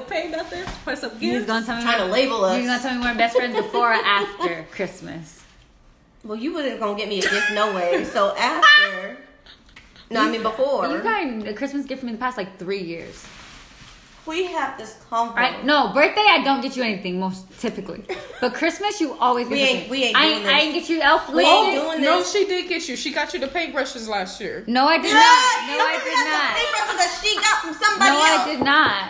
to pay nothing for some He's gifts. gonna tell me Trying to we're- label us. He's gonna tell me we're best friends before or after Christmas. Well, you wasn't gonna get me a gift no way. So after, no, I mean before. You got a Christmas gift from me the past like three years. we have this convo. Right? No, birthday I don't get you anything most typically, but Christmas you always get We ain't- we ain't I doing ain't, this. I ain't get you elf We ain't doing no, this. she did get you. She got you the paintbrushes last year. No, I did Yeah, not. No, I got did the not. that she got from somebody No, else. I did not.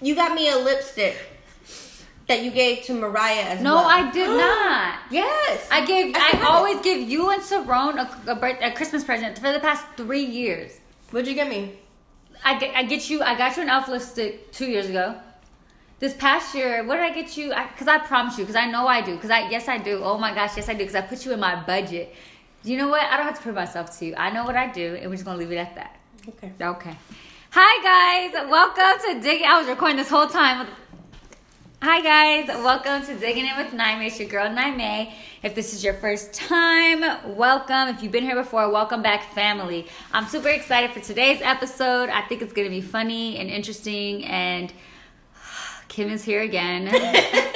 You got me a lipstick that you gave to Mariah as No, well. I did not. Yes. I gave. I I, always give you and Sarone a, a, birth, a Christmas present for the past three years. What'd you get me? I get, I get you. I got you an elf lipstick two years ago. This past year, what did I get you? Because I, promise you, because I know I do. Because I yes I do. Oh my gosh, yes I do. Because I put you in my budget. You know what? I don't have to prove myself to you. I know what I do, and we're just gonna leave it at that. Okay. Okay. Hi guys, welcome to Dig. I was recording this whole time. Hi guys, welcome to Digging In with Niamey. It's your girl Niamey. If this is your first time, welcome. If you've been here before, welcome back, family. I'm super excited for today's episode. I think it's gonna be funny and interesting. And Kim is here again.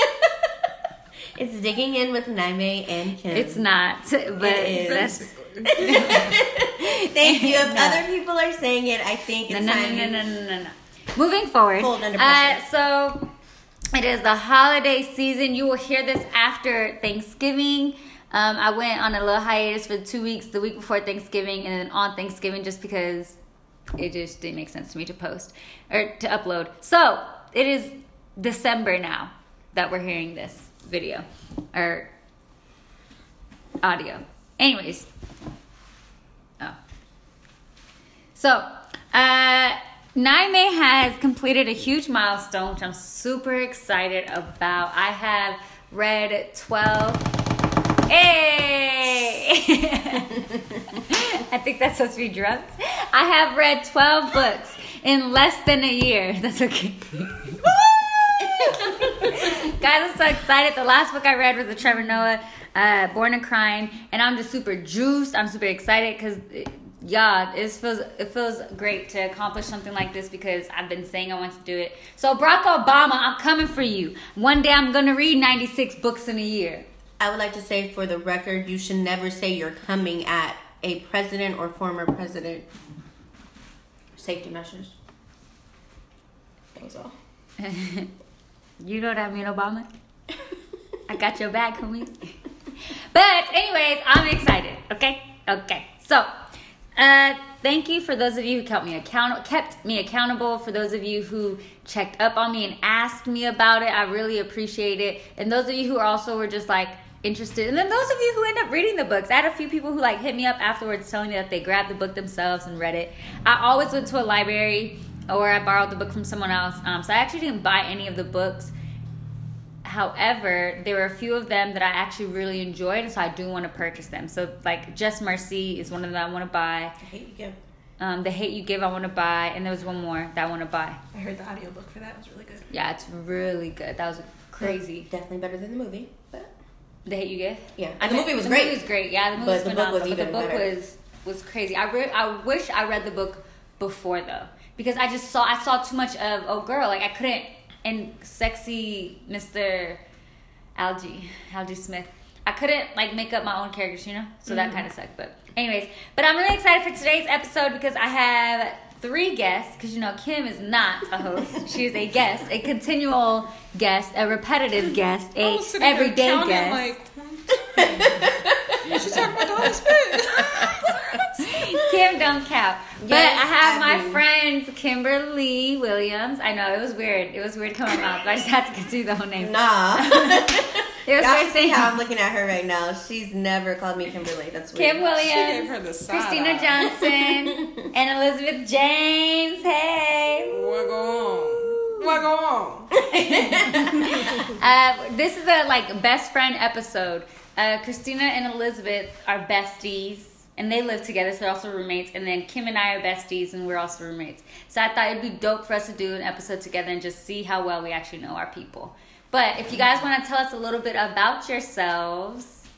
It's digging in with Niamey and Kim. it's not, but It that's Thank you. If No. other people are saying it, I think it's no, time. no, no, no, no, no. Moving forward, uh, so it is the holiday season. You will hear this after Thanksgiving. Um, I went on a little hiatus for two weeks, the week before Thanksgiving, and then on Thanksgiving, just because it just didn't make sense to me to post or to upload. So it is December now that we're hearing this video or audio. Anyways, oh. So, uh, Niamey has completed a huge milestone, which I'm super excited about. I have read 12. Hey! I think that's supposed to be drums. I have read 12 books in less than a year. That's okay. Guys, I'm so excited. The last book I read was the Trevor Noah, uh, Born a Crime, and I'm just super juiced. I'm super excited because, yeah, it feels it feels great to accomplish something like this because I've been saying I want to do it. So Barack Obama, I'm coming for you. One day I'm gonna read 96 books in a year. I would like to say for the record, you should never say you're coming at a president or former president. Safety measures. That was all. you know what I mean, Obama? I got your back, homie. But anyways, I'm excited. Okay, okay. So, uh, thank you for those of you who kept me account kept me accountable. For those of you who checked up on me and asked me about it, I really appreciate it. And those of you who also were just like interested, and then those of you who end up reading the books. I had a few people who like hit me up afterwards, telling me that they grabbed the book themselves and read it. I always went to a library or I borrowed the book from someone else. Um, so I actually didn't buy any of the books. However, there were a few of them that I actually really enjoyed, and so I do want to purchase them. So, like, Just Mercy is one of them I want to buy. I hate you, Kim. Um, the Hate You Give I want to buy, and there was one more that I want to buy. I heard the audiobook for that was really good. Yeah, it's really good. That was crazy. Definitely better than the movie. But The Hate You Give. yeah, I the mean, movie was the great. Movie was great. Yeah, the movie But was the book was but the book better. was was crazy. I re- I wish I read the book before though, because I just saw I saw too much of oh girl like I couldn't and sexy Mister Algee Algee Smith. I couldn't like make up my own characters, you know. So Mm-hmm. that kind of sucked. But anyways, but I'm really excited for today's episode because I have three guests. Because you know Kim is not a host; she is a guest, a continual guest, a repetitive guest, a was sitting there everyday guest. Like, she's talking about the Spirit. Kim don't count. but Yes, I have I my do. friends Kimberly Williams. I know it was weird. It was weird coming out, but I just had to get through the whole name. Nah. It was Y'all weird see saying how I'm looking at her right now. She's never called me Kimberly. That's weird. Kim She gave Williams, her the Kristina eye. Johnson, and Elizabeth James. Hey. What go on? What go on? Uh, this is a like best friend episode. Uh, Kristina and Elizabeth are besties, and they live together, so they're also roommates. And then Kim and I are besties, and we're also roommates. So I thought it'd be dope for us to do an episode together and just see how well we actually know our people. But if you guys want to tell us a little bit about yourselves,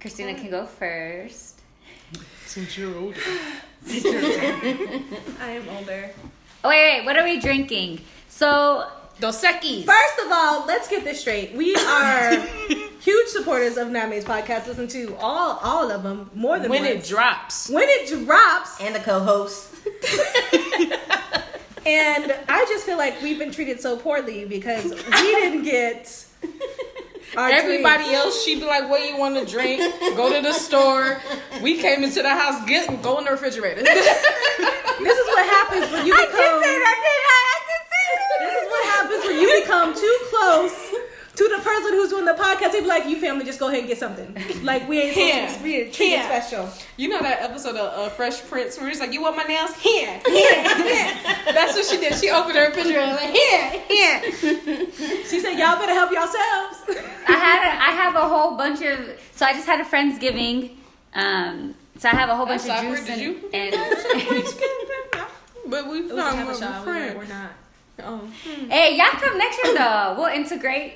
Kristina can go first. Since you're older. I am older. Oh, wait, wait, what are we drinking? So Dos Equis. First of all, let's get this straight. We are huge supporters of Niamey's podcast. Listen to all all of them more than when it drops. when it drops. And the co-host. And I just feel like we've been treated so poorly because we didn't get our Everybody drinks. else, she'd be like, "What do you want to drink? Go to the store." We came into the house, get go in the refrigerator. This is what happens when you become. This is what happens when you become too close to the person who's doing the podcast. They be like, "You family, just go ahead and get something." Like we ain't supposed Here. to be treated Here. special. you know that episode of uh, Fresh Prince where he's like, "You want my nails? Here, here, here." That's what she did. She opened her refrigerator like, "Here, here." She said, "Y'all better help yourselves." I had a, I have a whole bunch of so I just had a friendsgiving. Um, so I have a whole bunch That's of juice Did and, you? and But we It was a found Habesha. my We're, we're not. Oh. hey, y'all come next year though. We'll integrate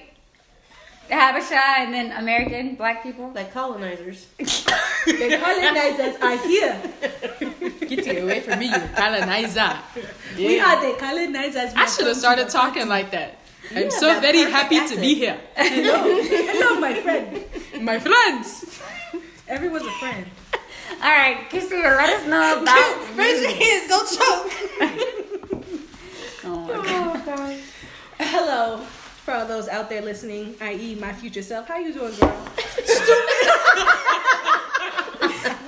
the Habesha and then American black people. Like colonizers. The colonizers are here. Get you away from me, you colonizer. We Yeah. are the colonizers. I should have started talking like that. I'm Yeah, so very perfect happy to be here. Hello, hello, my friend. My friends. Everyone's a friend. All right, Kristina, let us know about. Raise your hands, don't choke. Oh my God. Oh, hello, for all those out there listening, i.e., my future self. How you doing, girl? Stupid.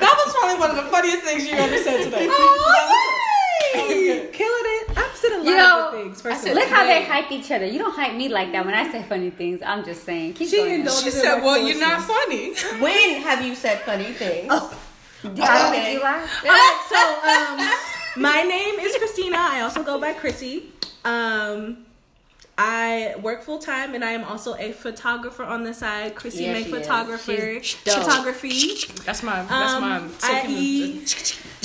That was probably one of the funniest things you ever said today. Killing it. I've said a lot You know, of things. First I said Look how they hype each other. You don't hype me like that when I say funny things. I'm just saying. Keep She going. indulged- She said, "Well, you're not funny." When have you said funny things? Oh. I don't think Okay. you are. So um, my name is Kristina. I also go by Krissy. Um, I work full time, and I am also a photographer on the side. Krissy Yeah, Mae photographer, photography. That's my. That's my. Um, i.e.,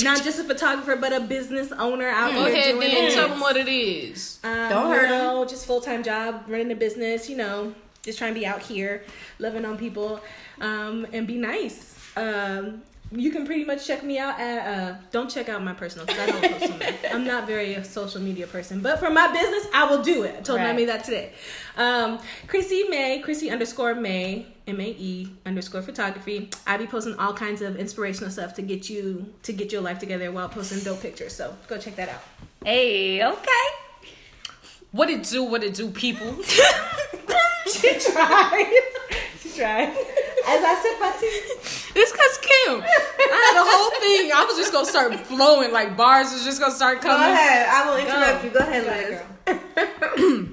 not just a photographer, but a business owner out Go here ahead, doing then. it. Tell them what it is. Um, Don't you hurt 'em. know, Just full time job, running a business. You know, just trying to be out here, loving on people, um, and be nice. Um, you can pretty much check me out at. Uh, don't check out my personal because I don't post on that. I'm not very a social media person, but for my business, I will do it. I told Right. Nami that today. Um, Krissy Mae, Krissy underscore Mae, M A E underscore photography. I'll be posting all kinds of inspirational stuff to get you to get your life together while posting dope pictures. So go check that out. Hey, okay. What it do? What it do, people? She tried. she tried. As I sip my tea. It's cause Kim. I had a whole thing. I was just gonna start flowing like bars was just gonna start coming. Go coming. ahead. I will interrupt Go. you. Go ahead, Liz.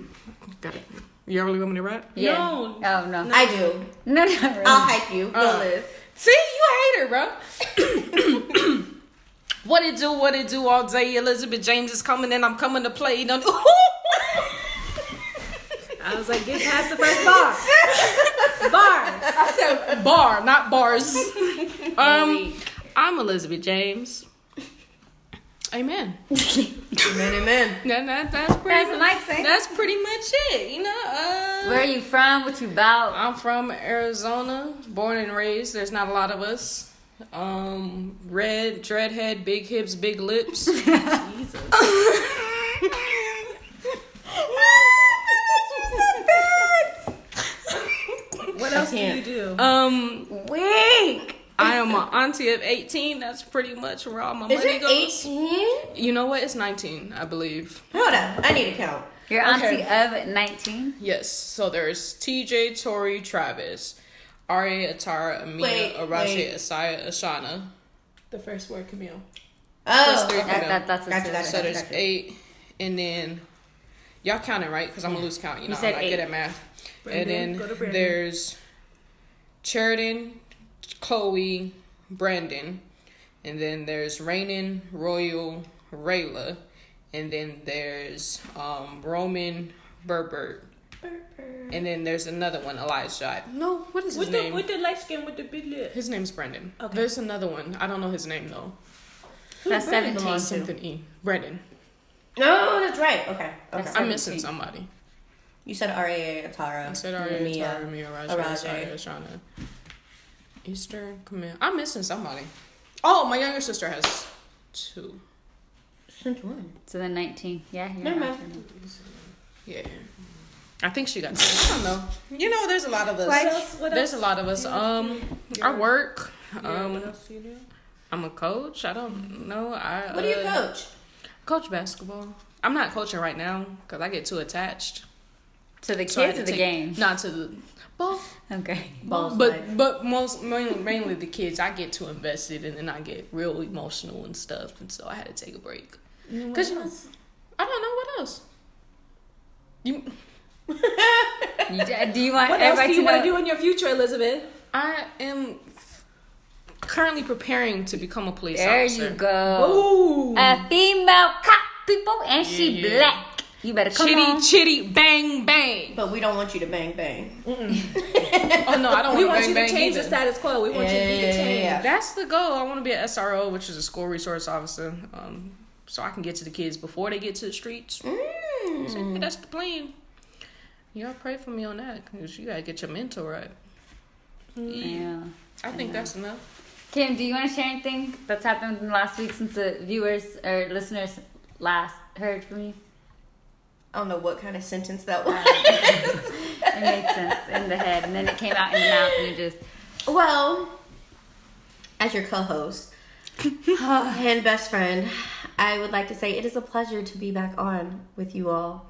Got it. You really want me to rap? Yeah. No. Oh no. I do. No, not really. I'll hype you. Go, Uh. Liz. See, you a hater, bro. what it do? What it do all day? Elizabeth James is coming and I'm coming to play. Don't. I was like, get past the first bar. Bar. I said bar, not bars. um, I'm Elizabeth James. Amen. Amen, amen. That, that, that's pretty. That's much, Mike. That's pretty much it. You know. Uh, Where are you from? What you about? I'm from Arizona, born and raised. There's not a lot of us. Um, red, dreadhead, big hips, big lips. What else do you do? um, Wait. I am an auntie of 18. That's pretty much where all my Is money it goes. 18? You know what? It's 19, I believe. Hold up. I need to count. Your auntie Okay. of 19? Yes. So there's TJ, Tori, Travis, Aria, Atara, Amina, Arashi. Asaya, Ashana. the first word, Camille. Oh, three okay. That, that, that's Gotcha, what gotcha, So there's gotcha. eight, and then y'all counting right? Because I'm a loose count. You know, said I'm not eight. good at math. Brandon, and go to then there's Sheridan, Chloe, Brandon, and then there's Rainan, Royal, Rayla, and then there's um, Roman, Berbert, and then there's another one, Elijah. No, what is his With the, name? with the light skin with the big lips. his name's Brandon. Okay. There's another one. I don't know his name though. That's Brandon 17. Something E. Brandon. No, that's right. Okay. Okay. I'm missing somebody. You said R.A. Atara. I said Aria, Mia. Tara, Mia, Raja, Araje. Asaya, Ashana. Eastern, Camille. I'm missing somebody. Oh, my younger sister has two. Since when? So then 19. Yeah. you're Never mind. Yeah. I think she got. I don't know. You know, there's a lot of us. What else? What There's a lot of us. Um, I work. Yeah, Um, what else do you do? I'm a coach. I don't know. I What do you uh, coach? Coach basketball. I'm not coaching right now because I get too attached. To the kids had or to the take- game? Not to the both. Okay. Balls but life. but most mainly, mainly the kids. I get too invested and then I get real emotional and stuff, and so I had to take a break. Cause you know, I don't know what else. You, You, do you want What else do you to want know? to do in your future, Elizabeth? I am currently preparing to become a police There officer. There you go. Ooh. A female cop, people, and she Yeah, yeah. black. You better come Chitty on. chitty bang bang. But we don't want you to bang bang. Oh no, I don't we want want bang you to change either. the status quo. We want you to be the Yeah, yeah, change. yeah. That's the goal. I want to be an SRO, which is a school resource officer, um, so I can get to the kids before they get to the streets. Mm. So, yeah, that's the plan. Y'all pray for me on that because you gotta get your mental right. Yeah. I think that's enough. Kim, do you want to share anything that's happened in the last week since the viewers or listeners last heard from you? I don't know what kind of sentence that was. It made sense in the head, and then it came out in the mouth, and you just Well, as your co-host and best friend, I would like to say it is a pleasure to be back on with you all.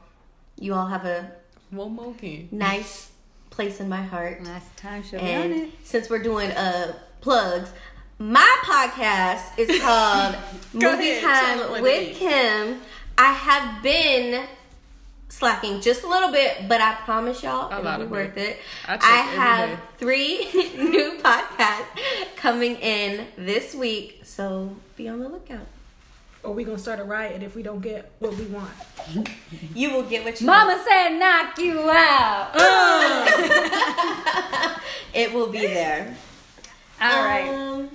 You all have a One more nice place in my heart. last time she'll be on And it. since we're doing uh plugs, my podcast is called Movie ahead, Time them what it with. Kim. I have been slacking just a little bit, but I promise y'all A it'll lot be worth it. it. I I, have three new podcasts coming in this week, so be on the lookout. Or we gonna start a riot if we don't get what we want. You will get what you want. Mama said knock you out. want. It will be there. All right. Um,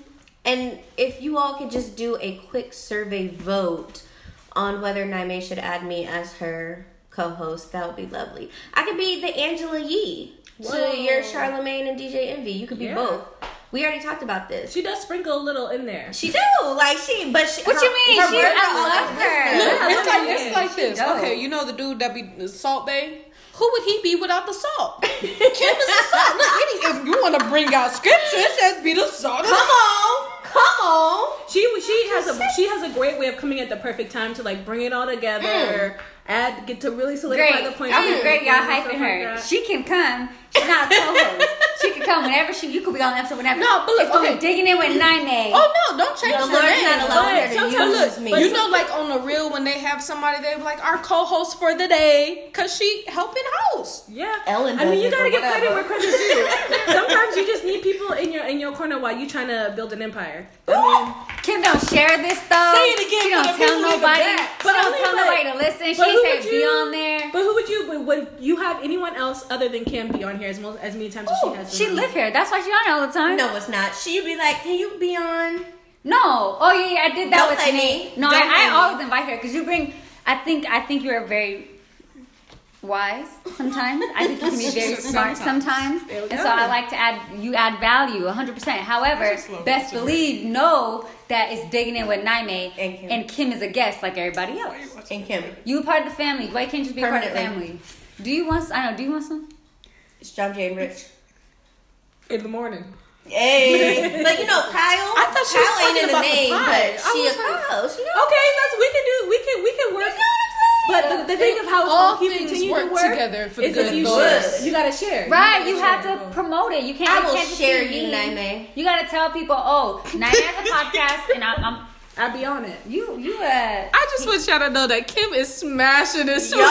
and if you all could just do a quick survey vote on whether Niamey should add me as her co-host, that would be lovely. I could be the Angela Yee Whoa. to your Charlemagne and DJ Envy. You could be Yeah. both. We already talked about this. She does sprinkle a little in there. She do like she, but she, What her- you mean? her She- I love always her. wisdom. Yeah. It's like it's like this. dope. Okay, you know the dude that be the Salt Bae. Who would he be without the salt? Kim is the salt. Look, any- if you want to bring out scripture, it says be the salt. Come on, come on. She she has a she has a great way of coming at the perfect time to like bring it all together, mm. add get to really solidify Great. the point. I was great. Y'all hyping her. that. She can come. She's not a co-host. She can come whenever she. You could be on the episode whenever. No, but look, it's okay. digging in with Niamey. Oh no, don't change The the, Lord's name. not allowing her to sometimes- use look, me. but You know, like on the real, when they have somebody, they be like our co-host for the day, cause she helping host. Yeah, Ellen I mean, you gotta get give credit whatever. where credit's due. Sometimes you just need people in your in your corner while you trying to build an empire. I mean, Kim don't share this though. Say it again She don't tell people in the nobody. back. She But don't only tell like- nobody to listen. She but who said would be you- on there. but who would you would, would you have anyone else other than Kim be on here as most as many times as she has? She on live here. That's why she on all the time. No, it's not. She'd be like, "Can you be on?" No. Oh yeah, yeah I did that Don't with play me. me. No, Don't I, I always invite her because you bring. I think I think you're very wise sometimes. I think you can be very smart sometimes, There we and so I like to add. You add value 100. percent However, best watching her. believe know that it's digging in with Niamey, And Kim. and Kim is a guest like everybody else. And Kim, You a part of the family. Why can't you just be a part of the family? Do you want? I know. Do you want some? it's John Jane Rich. in the morning. Hey, but you know Kyle. I thought she was Kyle ain't in the about the name, pie. but I she was a like- co-host. You know. Okay, that's we can do. We can we can work. But the, the thing of how it's All gonna keep things continue work to work together for the is good if you those. should. You gotta share. Right, gotta you have share. to promote it. You can't. I it will can't just share you, me. Niamey. You gotta tell people, oh, Niamey has a podcast, and I'm, I'm I'd be on it. you, you, uh, I just want y'all to know that Kim is smashing this. Yo, y'all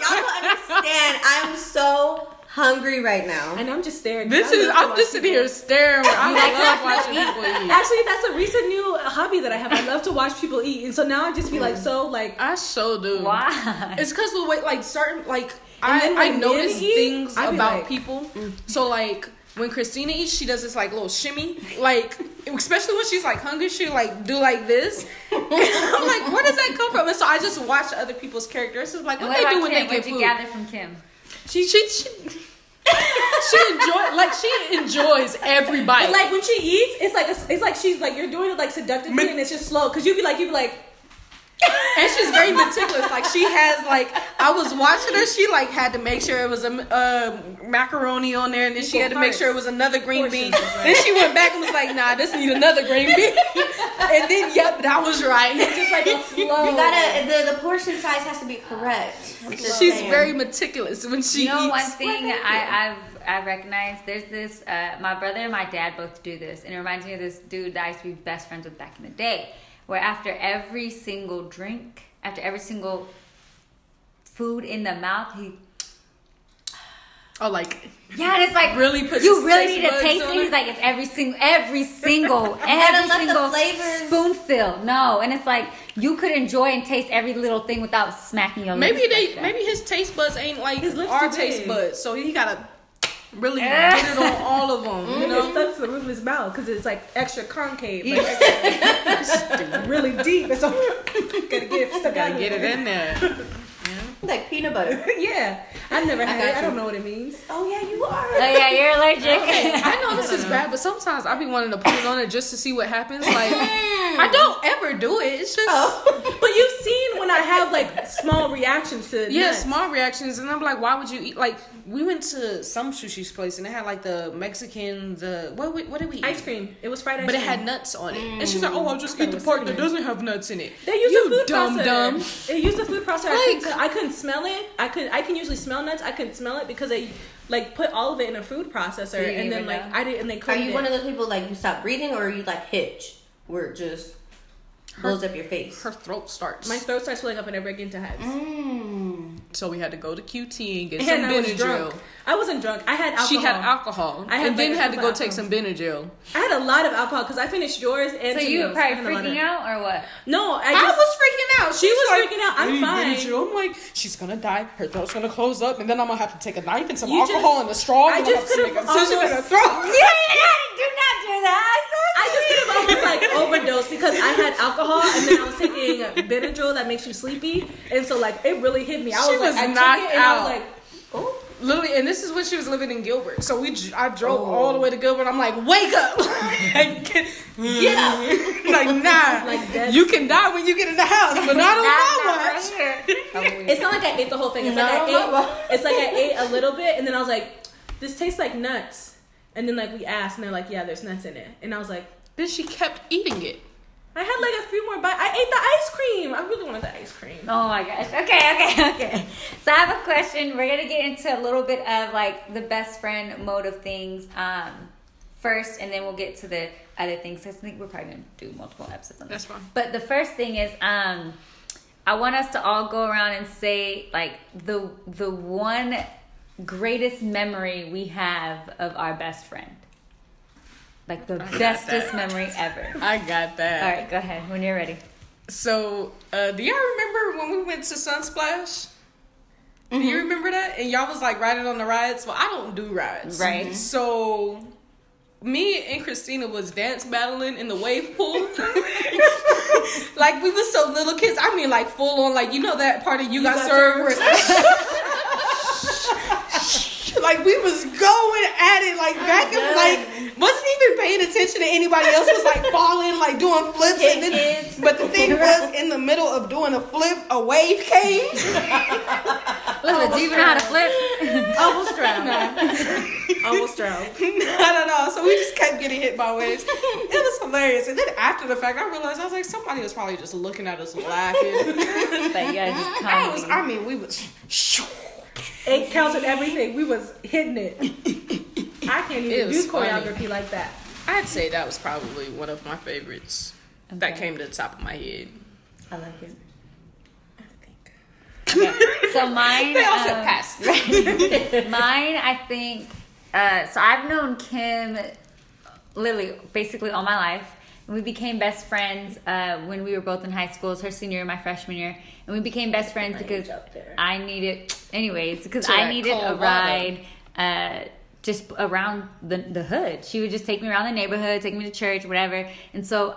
don't understand. I'm so hungry right now. And I'm just staring. This I is. I'm just sitting people- here staring. I love watching people people eat. Actually, that's a recent new hobby that I have. I love to watch people eat, and so now I just be like so like. I so do. why? It's because the way, like, certain, like, And I, then I notice eat, things I about like- people. Mm. So, like, when Kristina eats, she does this, like, little shimmy. Like, especially when she's, like, hungry, she, like, do like this. I'm like, where does that come from? And so I just watch other people's characteristics, like, what, what they do when Kim? they What'd get you food. gather from Kim? She, she, she, she enjoy, like, she enjoys every bite. But like when she eats, it's like a, it's like she's like you're doing it like seductively, and it's just slow. Cause you'd be like you'd be like, and she's very meticulous. Like she has like I was watching her. She like had to make sure it was a uh, macaroni on there, and then she had to make sure it was another green bean. Then she went back and was like, "Nah, this need another green bean." and then yep, that was right. It's just like a slow. You gotta the, the portion size has to be correct. She's saying. very meticulous when she eats. you know one eats. thing I, I've I recognize there's this uh, my brother and my dad both do this and it reminds me of this dude that I used to be best friends with back in the day where after every single drink after every single food in the mouth he Oh, like yeah and it's like Really puts you really need to taste it. he's like it's every single every single every single flavors- spoonful no and it's like you could enjoy and taste every little thing without smacking your lips. maybe lips they like maybe his taste buds ain't like His lips our taste buds, so he gotta really Yeah. get it on all of them. You It's know, stuck to the roof of his mouth because it's like extra concave, like extra, really deep. And so gotta get it stuck gotta out get it in there. like peanut butter. yeah, I've never had got it. I don't know what it means. Oh yeah, you are. oh yeah you're allergic Okay. I know this is bad, but sometimes I be wanting to put it on it just to see what happens. Like I don't ever do it. It's just Oh. But you've seen when I have like small reactions to yeah, nuts. small reactions, and I'm like, why would you eat? Like we went to some sushi's place, and they had like the Mexican, the what? What did we eat? ice cream. It was fried ice cream But it had nuts on it, and she's like, "Oh, I'll just eat the mm. part that doesn't have nuts in it." They use you a food dumb processor. dumb. They use a food processor. I, couldn't, I couldn't smell it. I could. I can usually smell nuts. I couldn't smell it because they like put all of it in a food processor, you and then like know? I didn't. And they Are you it. one of those people like you stop breathing, or are you like Hitch, where it just blows up your face? Her throat starts. My throat starts filling up whenever I get into hives. Mm. so we had to go to QT and get And some I Benadryl. drunk. I wasn't drunk. I had alcohol. She had alcohol, I had, and then had to couple go take some Benadryl. I had a lot of alcohol because I finished yours and so you were probably had a lot freaking out or what No, I I, was freaking out. She, She was like, freaking out. I'm fine." Benadryl." I'm like, she's gonna die. Her throat's gonna close up, and then I'm gonna have to take a knife and some You alcohol just- and a straw. I and just I'm gonna could've have to make a incision in her almost- throat. do not do that I just could have almost like overdosed because I had alcohol and then I was taking Benadryl that makes you sleepy, and so like it really hit me. I She was like, was I took knocked it and I was out. like, oh, Literally, and this is when she was living in Gilbert. So we, I drove oh. all the way to Gilbert. I'm like, wake up, like, get, get up, like nah, Like, you can die when you get in the house, but not on my Not- not watch. right here. it's not like I ate the whole thing. It's No, like I Mama. ate. It's like I ate a little bit, and then I was like, this tastes like nuts. And then like we asked, and they're like, yeah, there's nuts in it, and I was like. Then she kept eating it. I had like a few more bites. I ate the ice cream. I really wanted the ice cream. Oh my gosh. Okay, okay, okay. So I have a question. We're gonna get into a little bit of like the best friend mode of things um, first, and then we'll get to the other things. I think we're probably gonna do multiple episodes on this. That's fine. But the first thing is, um, I want us to all go around and say like the the one greatest memory we have of our best friend. Like the bestest memory ever. I got that. All right, go ahead when you're ready. So, uh, do y'all remember when we went to Sunsplash? Do you remember that? And y'all was like riding on the rides. Well, I don't do rides. Right. So, me and Kristina was dance battling in the wave pool. like we was so little kids. I mean, like full on. Like you know that part of you, got, Got served. Where it's like we was going at it like back and like wasn't even paying attention to anybody else was like falling like doing flips and then, Kids. but the thing was in the middle of doing a flip a wave came Listen, do you even know how to flip? Almost drowned. Almost drowned. not at all so we just kept getting hit by waves it was hilarious and then after the fact I realized I was like somebody was probably just looking at us laughing But you gotta just I was. I mean we was It counted everything. We was hitting it. I can't even was do funny. choreography like that. I'd say that was probably one of my favorites that came to the top of my head I like it. I think. Okay. So mine. they also said um, pass Mine, I think. Uh, so I've known Kim, Lily, basically all my life. We became best friends uh, when we were both in high school. It was her senior year, my freshman year, and we became best friends because. I needed, anyways, because I needed a ride. Uh, just around the the hood, she would just take me around the neighborhood, take me to church, whatever. And so,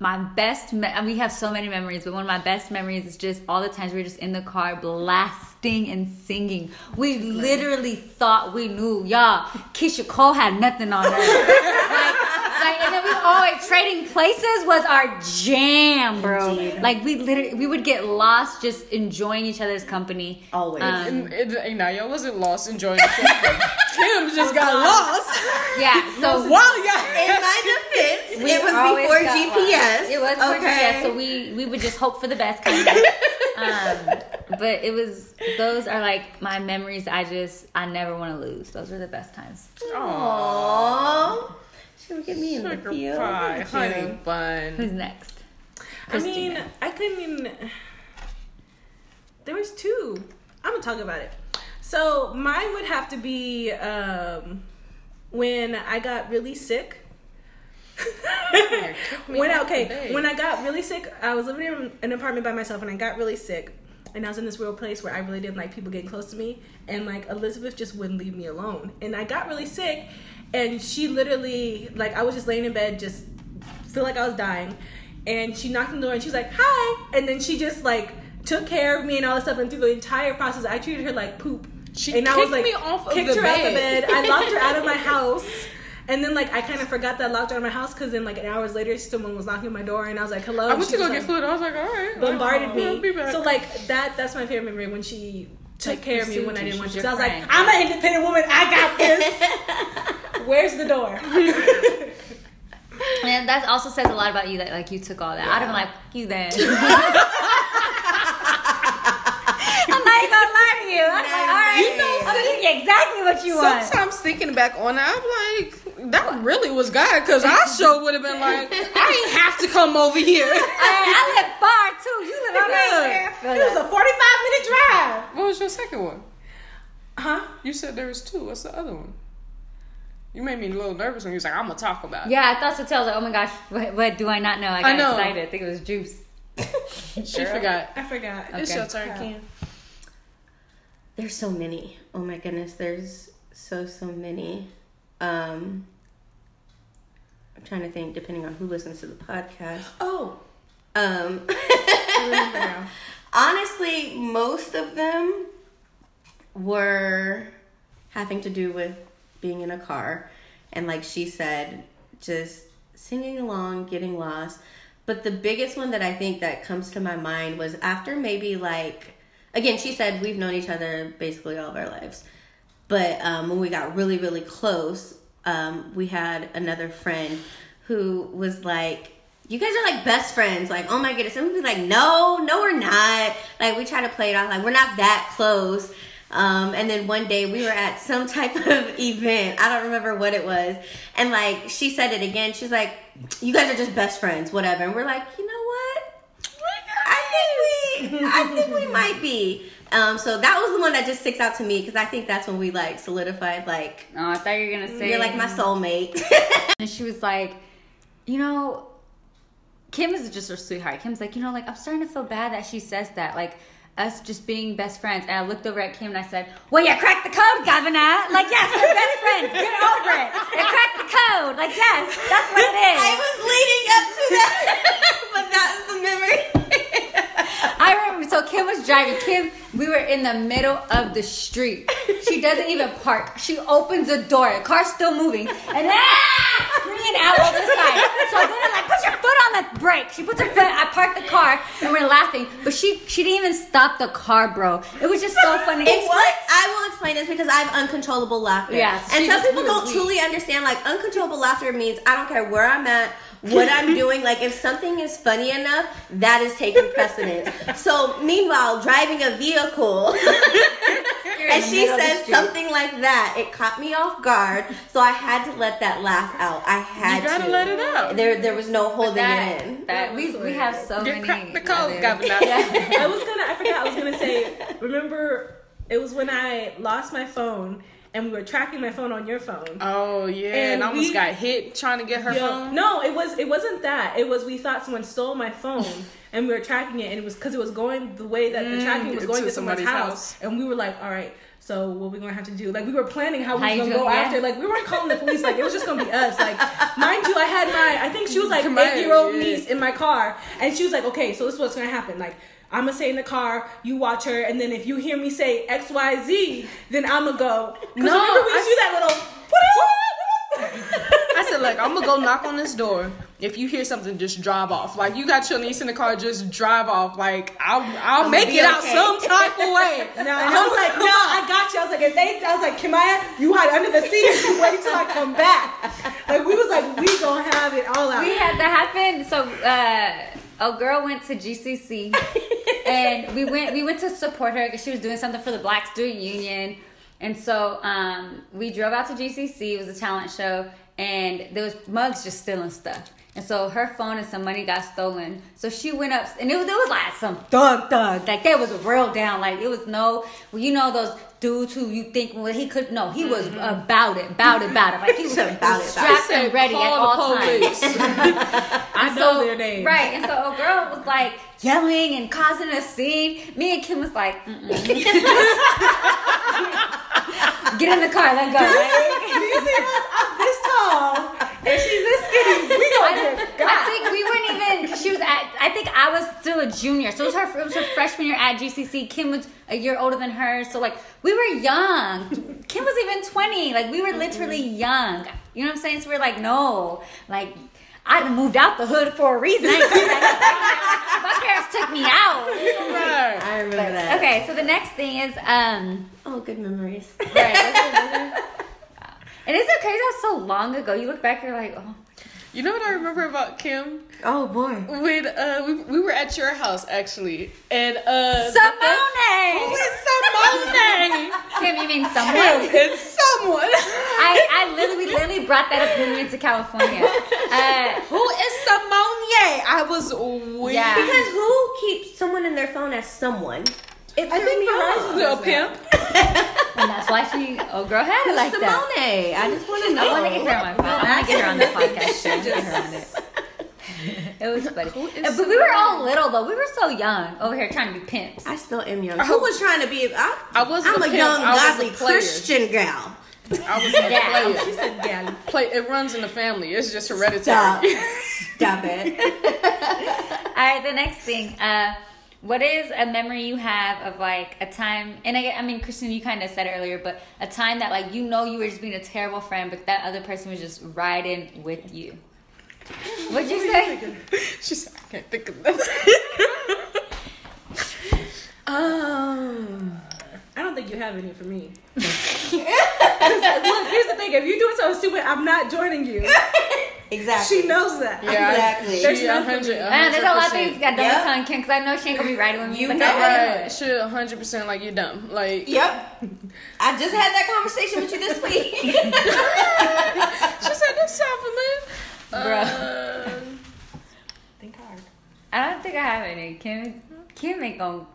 my best, me- and we have so many memories, but one of my best memories is just all the times we were just in the car blasting and singing. We literally thought we knew, y'all. Keyshia Cole had nothing on her. like, like, and then we oh, trading places was our jam, bro. Indeed. Like we literally, we would get lost just enjoying each other's company. Always. Um, And, and, and now y'all wasn't lost enjoying the Kim just got lost. yeah. So Wow, y'all. In my defense, it was before GPS. lost. It was before okay? GPS, so we we would just hope for the best. Kind of. um, but it was those are like my memories. I just I never want to lose. Those were the best times. Aww. Should we get me in the Sugar field? pie, honey bun. Who's next? I mean, I couldn't even. There was two. I'm gonna talk about it. So mine would have to be um, when I got really sick. when I, okay, when I got really sick, I was living in an apartment by myself, and I got really sick. And I was in this real place where I really didn't like people getting close to me, and like Elizabeth just wouldn't leave me alone. And I got really sick, and she literally like I was just laying in bed, just feel like I was dying. And she knocked on the door and she's like, "Hi!" And then she just like took care of me and all this stuff. And through the entire process, I treated her like poop. She and I was kicked like, me off of kicked the her out the bed. bed. I locked her out of my house. And then like I kind of forgot that I locked her out of my house because then like an hours later, someone was knocking on my door and I was like, "Hello." I went to go get food. I was like, all right. bombarded I'll me. So like that that's my favorite memory when she took Like, care of me when I didn't want to. So I was like. I'm an independent woman. I got this. Where's the door? And that also says a lot about you that like you took all that. I'd have been like, "Fuck you then. I'm not even gonna lie to you. I'm like, all right, You know, I'm gonna give you exactly what you want. Sometimes thinking back on it, I'm like, that really was God, because I sure would have been like, I ain't have to come over here. Hey, I live far too. You live all right Yeah. there. It was a 45 minute drive. What was your second one? Huh? You said there was two. What's the other one? You made me a little nervous when you was like, I'm gonna talk about it. Yeah, I thought so. Too. I was like, oh my gosh, what, what do I not know? I got I know. excited. I think it was juice. She forgot. I forgot. It's Okay. your turn, Kim. There's so many. Oh my goodness, there's so so many. Um I'm trying to think depending on who listens to the podcast. Oh, Um I remember now. honestly, most of them were having to do with being in a car and like she said just singing along, getting lost. But the biggest one that I think that comes to my mind was after maybe like again, she said we've known each other basically all of our lives. But um, when we got really, really close, um, we had another friend who was like, You guys are like best friends. Like, oh my goodness. And we'd be like, No, no, we're not. Like, we try to play it off like we're not that close. Um, and then one day we were at some type of event. I don't remember what it was. And like, she said it again. She's like, You guys are just best friends, whatever. And we're like, You know what? I think we, I think we might be. Um, so that was the one that just sticks out to me because I think that's when we like solidified. Like Oh, I thought you were gonna say you're like my soulmate. And she was like, you know, Kim is just her sweetheart. Kim's like, you know, like I'm starting to feel bad that she says that, like us just being best friends. And I looked over at Kim and I said, well, you cracked the code, governor. Like, yes, we're best friends. Get over it. You cracked the code. Like, yes, that's what it is. I was leading up to that, but that's the memory. I remember, so Kim was driving. Kim, we were in the middle of the street. She doesn't even park. She opens the door. The car's still moving. And ah, screaming out over the side. So then I'm like, put your foot on the brake. She puts her foot, I parked the car, and we're laughing. But she she didn't even stop the car, bro. It was just so funny. It's what I will explain this because I have uncontrollable laughter. Yeah, so and some people don't truly understand. Like uncontrollable laughter means I don't care where I'm at, what I'm doing. Like if something is funny enough, that is taking precedence. so meanwhile, driving a vehicle. And she middle of the said something like that. It caught me off guard, so I had to let that laugh out. I had You gotta to. let it out. There, there was no holding That, it in. that, we, we have so You many. cracked the code, other- governor. I was gonna. I forgot. I was gonna say. Remember, it was when I lost my phone and we were tracking my phone on your phone. Oh yeah, and, And I almost we- got hit trying to get her Yo, phone. no, it was. It wasn't that. It was we thought someone stole my phone and we were tracking it, and it was because it was going the way that the Mm, tracking was going to to someone's somebody's house. house. and we were like, all right. So what we gonna have to do? Like we were planning how we How was gonna gonna- go yeah. after. Like we weren't calling the police. Like it was just gonna be us. Like mind you, I had my I think she was like Come eight year old niece in my car, and she was like, okay, so this is what's gonna happen. Like I'm gonna stay in the car, you watch her, and then if you hear me say X Y Z, then I'm gonna go. 'Cause No, remember we I used to do that little. I said, like, I'm gonna go knock on this door. If you hear something, just drive off. Like you got your niece in the car, just drive off. Like I'll I'll make be it out some type of way. No, and I was like, no, I got you. I was like, if they, I was like, Kimaya, you hide under the seat and you wait till I come back. Like we was like, we gonna have it all out. we had that happen. So uh, a girl went to GCC, and we went we went to support her because she was doing something for the Black Student Union. And so um, we drove out to GCC. It was a talent show, and there was mugs just stealing stuff. And so her phone and some money got stolen. So she went up, and it was, it was like some thug thug. Like that was a real down. Like it was no, well, you know those dudes who you think well he could no, he was about it, about it, about it. Like he was, About it, about it. strapped and ready at all times. I know their names. Right, and so a girl was like yelling and causing a scene. Me and Kim was like, get in the car, let's go. Do you see Do you us? I'm this tall and she's this skinny. We I, gonna get I think we weren't even. 'cause She was at. I think I was still a junior, so it was her. It was her freshman year at GCC. Kim was a year older than her, so like we were young. Kim was even twenty. Like we were literally young. You know what I'm saying? So we're like, no, like. I done moved out the hood for a reason. I ain't back. My parents took me out. Right. I remember that. Okay, so the next thing is um Oh, good memories. right. And isn't it crazy how so long ago you look back, you're like, oh, You know what I remember about Kim? Oh boy. When uh we, we were at your house actually, and uh Simone. Who is Simone? Kim, you mean someone? it's someone. I, I literally, literally brought that up when we went to California. Uh, Who is Simone? I was weak. Yeah. Because who keeps someone in their phone as someone? It I think me Verizon off. Little pimp. and that's why she, oh girl, had it like Simone, that. I just want to know. I want to get her on my phone. I want to get her on the podcast. I wanna get her on it. It was funny. is Uh, But we were all little though. We were so young over here trying to be pimps. I still am young. Who was trying to be? I, I wasn't I'm a a pimp, young, I was a godly. Christian gal. I was a Yeah. player. She said, yeah. Play. It runs in the family. It's just Stop. hereditary. Stop it. All right, the next thing. Uh, what is a memory you have of like a time? And I, I mean, Kristen, you kind of said earlier, but a time that like you know you were just being a terrible friend, but that other person was just riding with you. What'd you say? she said, I can't think of this. um. I don't think you have any for me Look, here's the thing. If you're doing something stupid, I'm not joining you. Exactly. She knows that. Yeah. Exactly. She There's a none for hundred. me. a Man, there's a lot of things percent. got double Yeah. tongue Kim because I know she ain't gonna be riding with me. You like, know I it. Right. She hundred percent like you dumb. Like Yep. I just had that conversation with you this week. she said, "This sound familiar." Bruh. Uh, Think hard. I don't think I have any. Kim, Kim ain't gonna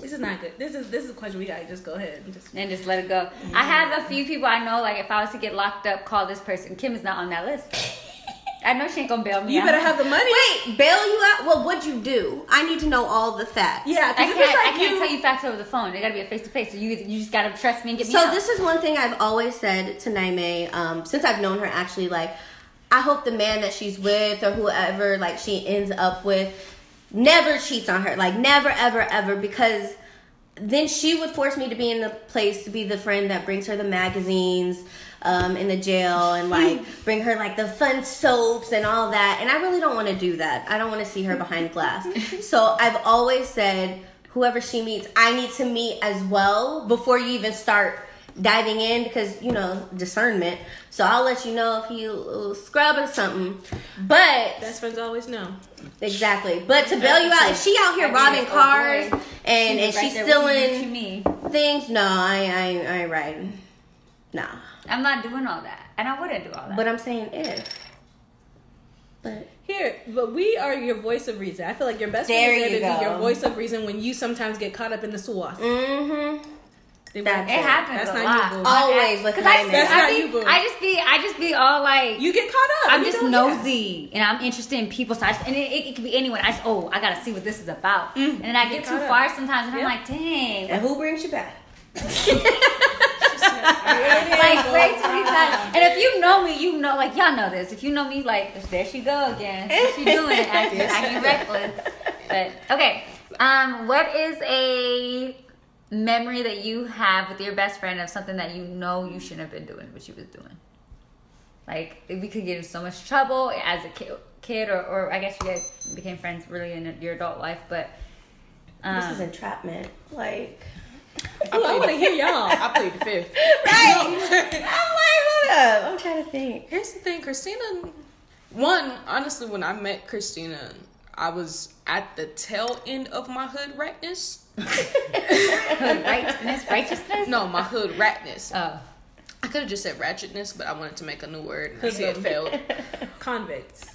This is not good. This is this is a question we gotta just go ahead and just. and just let it go. I have a few people I know. Like if I was to get locked up, call this person. Kim is not on that list. I know she ain't gonna bail me You out. better have the money. Wait, bail you out? Well, what'd you do? I need to know all the facts. Yeah, I can't. it's I like can't you, tell you facts over the phone. It gotta be a face to face. So you you just gotta trust me and get me So out. this is one thing I've always said to Niamey, um, since I've known her actually, like, I hope the man that she's with or whoever like she ends up with never cheats on her. Like never ever ever because then she would force me to be in the place to be the friend that brings her the magazines um, in the jail and like bring her like the fun soaps and all that. And I really don't want to do that. I don't want to see her behind glass. so I've always said, whoever she meets, I need to meet as well before you even start diving in because you know discernment. So I'll let you know if he a scrub or something. But best friends always know. Exactly. But to bail you out, if she out here robbing oh cars boy. and, She and right she's there with me. What you stealing things, no, I, I, I ain't riding. Nah. I'm not doing all that, and I wouldn't do all that. But I'm saying if. But Here, but we are your voice of reason. I feel like your best There friend is you there to be your voice of reason when you sometimes get caught up in the sauce. mm-hmm. They That's won't- it happens That's a not lot. you, boo. Always with Because I, Jaime. That's I not be, you, boo. I just be, I just be all like, You get caught up. I'm just don't- nosy and I'm interested in people. So I just, and it, it, it could be anyone. I just, oh, I gotta see what this is about. and then I get Get too far up. sometimes, and Yeah. I'm like, dang, And who brings you back? like way too many times. And if you know me, you know, like y'all know this. If you know me, like there she go again. What she doing? Acting, acting reckless. But okay, um, what is a memory that you have with your best friend of something that you know you shouldn't have been doing, but you was doing? Like we could get in so much trouble as a kid, kid or, or I guess you guys became friends really in your adult life, but um, This is entrapment. Like, Ooh, I want to hear y'all. I played the fifth. right? I'm like, hold up. I'm trying to think. Here's the thing, Kristina. One, honestly, when I met Kristina, I was at the tail end of my hood ratness. hood righteousness, righteousness. No, my hood ratness. Oh, I could have just said ratchetness, but I wanted to make a new word. And I see it failed. Convicts.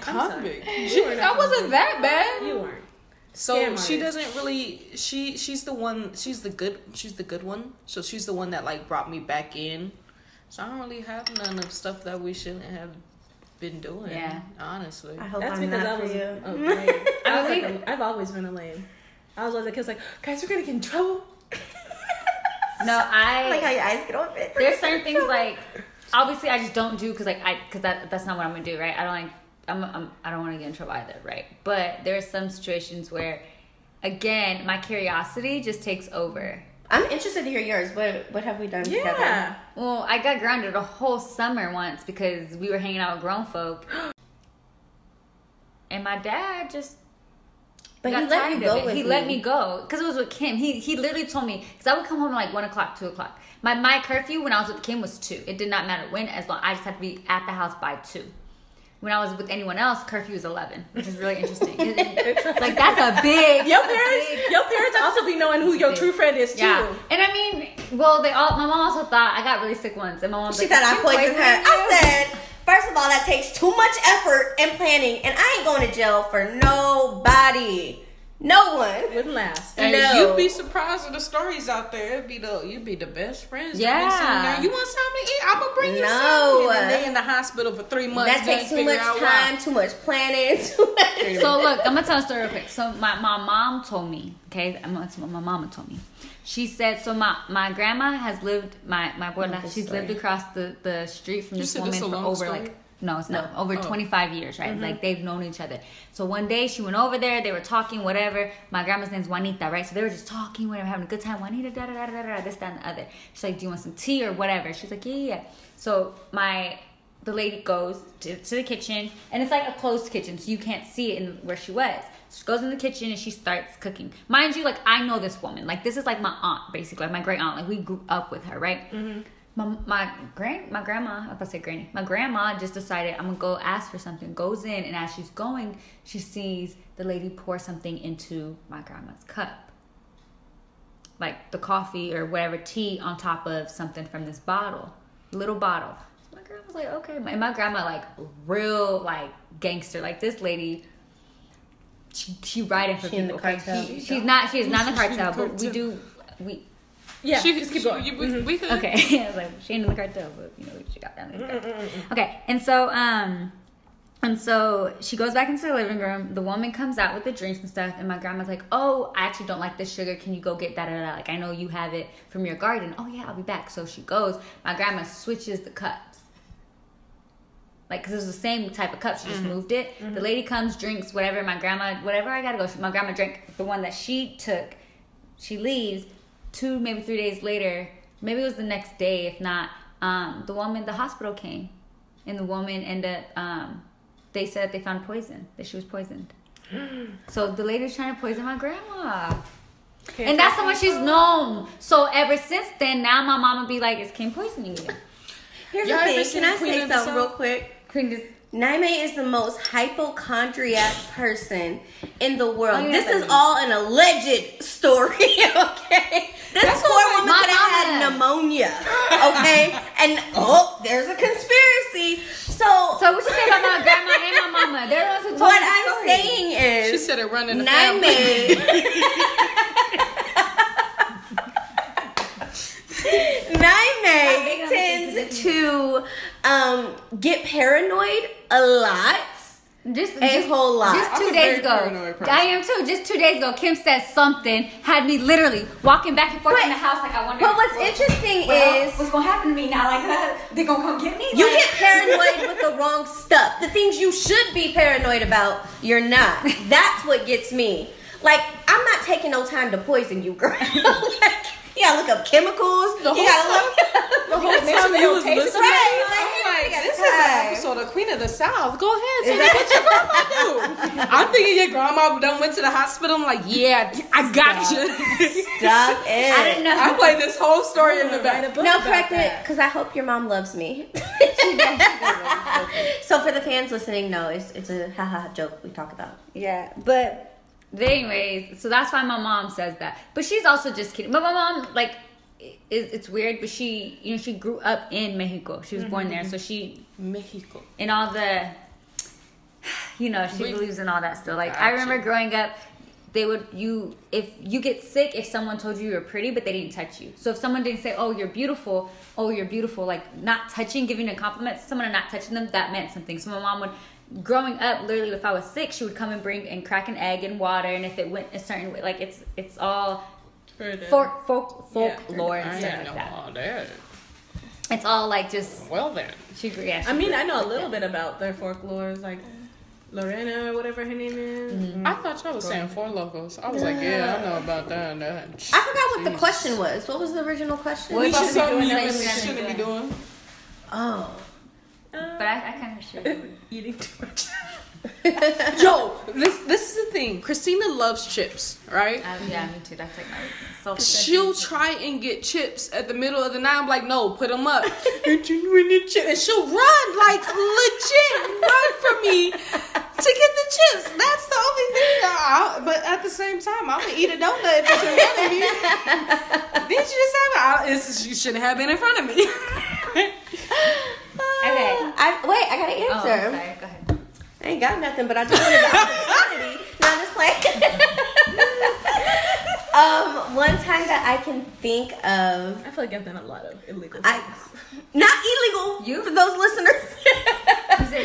Convict. You were I wasn't that bad. You weren't. So Scam she artist. doesn't really. She she's the one. She's the good. She's the good one. So she's the one that like brought me back in. So I don't really have none of stuff that we shouldn't have been doing. Yeah. honestly. I hope That's I'm because not I for was you. a lame. I was I like believe a, I've always been a lame. I was always like, it's like, guys, we're gonna get in trouble. no, I like how your eyes get open. There's certain things like obviously I just don't do because like I because that that's not what I'm gonna do, right? I don't like I'm, I'm I don't want to get in trouble either, right? But there are some situations where, again, my curiosity just takes over. I'm interested to hear yours. What what have we done Yeah. together? Well, I got grounded a whole summer once because we were hanging out with grown folk. And my dad just But he let tired you go it. with He let me go because it was with Kim. He he literally told me because I would come home at like one o'clock, two o'clock. My my curfew when I was with Kim was two. It did not matter when, as long I just had to be at the house by two. When I was with anyone else, curfew was eleven, which is really interesting. like that's a big. Your parents, big- your parents also be knowing who your true friend is too. yeah, and I mean, well, they all. My mom also thought I got really sick once, and my mom She like, thought I "Kim poisoned her. I said, first of all, that takes too much effort and planning, and I ain't going to jail for nobody. No one. Wouldn't last. And No. you'd be surprised at the stories out there. It'd be the you'd be the best friends. Yeah. You know, You want something to eat? I'm gonna bring you No. something. And then they in the hospital for three months. that takes too much out why. time, too much planning, too much. So look, I'm gonna tell a story real quick. So my, my mom told me, okay, I'm gonna- that's what my mama told me. She said, so my, my grandma has lived my my abuela, this she's story. lived across the, the street from You this woman this a for over story? like no, it's not No. over Oh. 25 years, right? Mm-hmm. Like they've known each other. So one day she went over there, they were talking, whatever. My grandma's name's Juanita, right? So they were just talking, whatever, having a good time. Juanita, da da da da da, this, that, and the other. She's like, do you want some tea or whatever? She's like, yeah, yeah. yeah. So my the lady goes to, to the kitchen and it's like a closed kitchen so you can't see it in where she was so she goes in the kitchen and she starts cooking mind you like i know this woman like this is like my aunt basically like my great aunt like we grew up with her right mm-hmm. My, my grand my grandma i was about to say granny my grandma just decided i'm gonna go ask for something goes in and as she's going she sees the lady pour something into my grandma's cup like the coffee or whatever tea on top of something from this bottle, little bottle. So my grandma was like, okay, and my grandma like real like gangster, like this lady. She she riding for She people. okay? She- she's not she's not in the She in the cartel, but we do we Yeah, She, just keep she- going. you- we, we could. okay. I was like, she ain't in the cartel, but you know she got down in the cartel. Okay, and so um, and so she goes back into the living room. The woman comes out with the drinks and stuff, and my grandma's like, "Oh, I actually don't like this sugar. Can you go get that? Like, I know you have it from your garden. Oh yeah, I'll be back." So she goes. My grandma switches the cups. Like, cause it was the same type of cup. She just moved it. The lady comes, drinks whatever. My grandma, whatever I gotta go. My grandma drank the one that she took. She leaves. Two, maybe three days later, maybe it was the next day. If not, um, the woman, the hospital came, and the woman ended. up, Um, they said they found poison. That she was poisoned. So the lady's trying to poison my grandma. And that's how much she's known. So ever since then, now my mama be like, "Is Kim poisoning you?" Here's Y'all the ever thing. Can I Queen say of something South? real quick? Queen just Niamey is the most hypochondriac person in the world. Oh, yeah, this but- is all an alleged story, okay? This poor woman my could have had pneumonia, okay? and oh, there's a conspiracy. So, So what you say about my grandma and my mama? They're the ones told what I'm story. saying is, She said it run in the family. Niamey, Niamey tends to um, get paranoid a lot. Just A just, whole lot. Just two days ago. I am too. Just two days ago, Kim said something had me literally walking back and forth in the house like I wonder. But what's what- interesting well, is what's gonna happen to me now? Like they gonna come get me? You Like- get paranoid with the wrong stuff. The things you should be paranoid about, you're not. That's what gets me. Like, I'm not taking no time to poison you, girl. like, You gotta look up chemicals. The you whole gotta look. The whole make sure time they you don't was taste it listening, right. I'm like, You got this is an episode of Queen of the South. Go ahead, say what your grandma do. I'm thinking your grandma done went to the hospital. I'm like, yeah, I got you. Stop it. I didn't know. I played this whole story in the Write a back. book No, correct it, because I hope your mom loves me. so for the fans listening, no, it's it's a haha joke we talk about. Yeah, but anyways, so that's why my mom says that. But she's also just kidding. But my mom, like, it, it's weird, but she, you know, she grew up in Mexico. She was born there, mm-hmm. so she, Mexico. in all the, you know, she We- believes in all that stuff. Like, I remember growing up. They would you if you get sick if someone told you you were pretty but they didn't touch you. So if someone didn't say, "Oh, you're beautiful," "Oh, you're beautiful," like not touching, giving a compliment to someone and not touching them, that meant something. So my mom would growing up literally if i was sick she would come and bring and crack an egg in water and if it went a certain way like it's it's all folk folk folklore and I stuff didn't like know that all that. it's all like just Well then. she grew yeah she I mean, I know a little that. bit about their folklores, like Lorena or whatever her name is. Mm-hmm. I thought y'all was saying four locals. I was like, yeah, I know about that and that. I forgot what the question was. What was the original question? What Which about is we something doing you that we shouldn't shouldn't be be doing. Oh. But i, I kind of sure Eating too much. Yo, this this is the thing. Kristina loves chips, right? um, yeah me too that's like my weakness so She'll try and get chips at the middle of the night. I'm like, no, put them up. and she'll run, like legit, run from me to get the chips. That's the only thing. I, but at the same time, I'm gonna eat a donut if it's in front of me. then she just have it. I- It's, she shouldn't have been in front of me. Okay. I, wait, I got an oh answer. I'm sorry go ahead I ain't got nothing, but I just wanted the opportunity. no, I'm just playing. um, one time that I can think of, I feel like I've done a lot of illegal I things. not illegal You? for those listeners.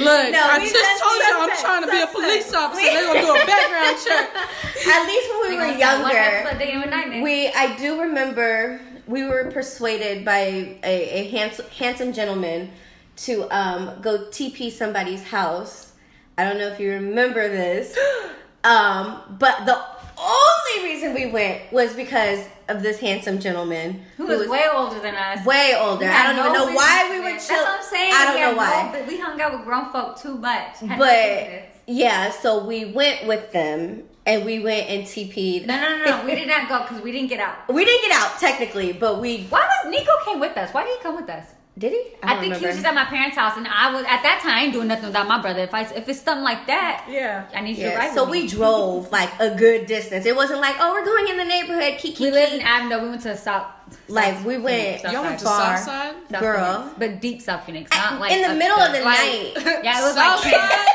Look, No, I just told you I'm trying to be a police officer. They're gonna do a background check. At least when we They were gonna say one younger. episode they gave a nightmare. We, I do remember, we were persuaded by a, a handsome, handsome gentleman to um, go TP somebody's house. I don't know if you remember this, um, but the only reason we went was because of this handsome gentleman who was way older than us way older. I don't even know why we were Chill- That's what I'm saying. I don't know why. no- but we hung out with grown folk too much. Had But yeah, so we went with them and we went and TP'd. no, no, no, no. We did not go because we didn't get out. We didn't get out technically, but we Why was Nico came with us? Why did he come with us? Did he? I, don't think he was just at my parents' house, and I was at that time. I ain't doing nothing without my brother. If I if it's something like that, Yeah. I need you to Yeah, ride so with we drove like a good distance. It wasn't like, oh, we're going in the neighborhood, kiki. We lived in Avondale. We went to the south. Like we went South Y'all went to far. Southside? South girl. Phoenix, but deep South Phoenix, not like in the up middle of the Like- night. Yeah, it was like Southside?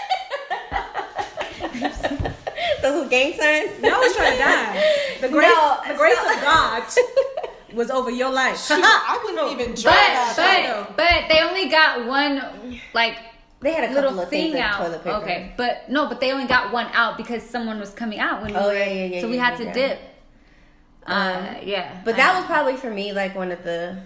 Those were gang signs. Y'all was trying to die. The grace, No, the grace so- of God was over your life. I wouldn't even drive But that. but but they only got one like They had a couple little of thing like out. toilet paper. Okay, but no, but they only got one out because someone was coming out when we Oh, were. yeah, yeah, yeah, so we yeah, had to yeah. dip. Uh, Um, yeah, But that was probably for me like one of the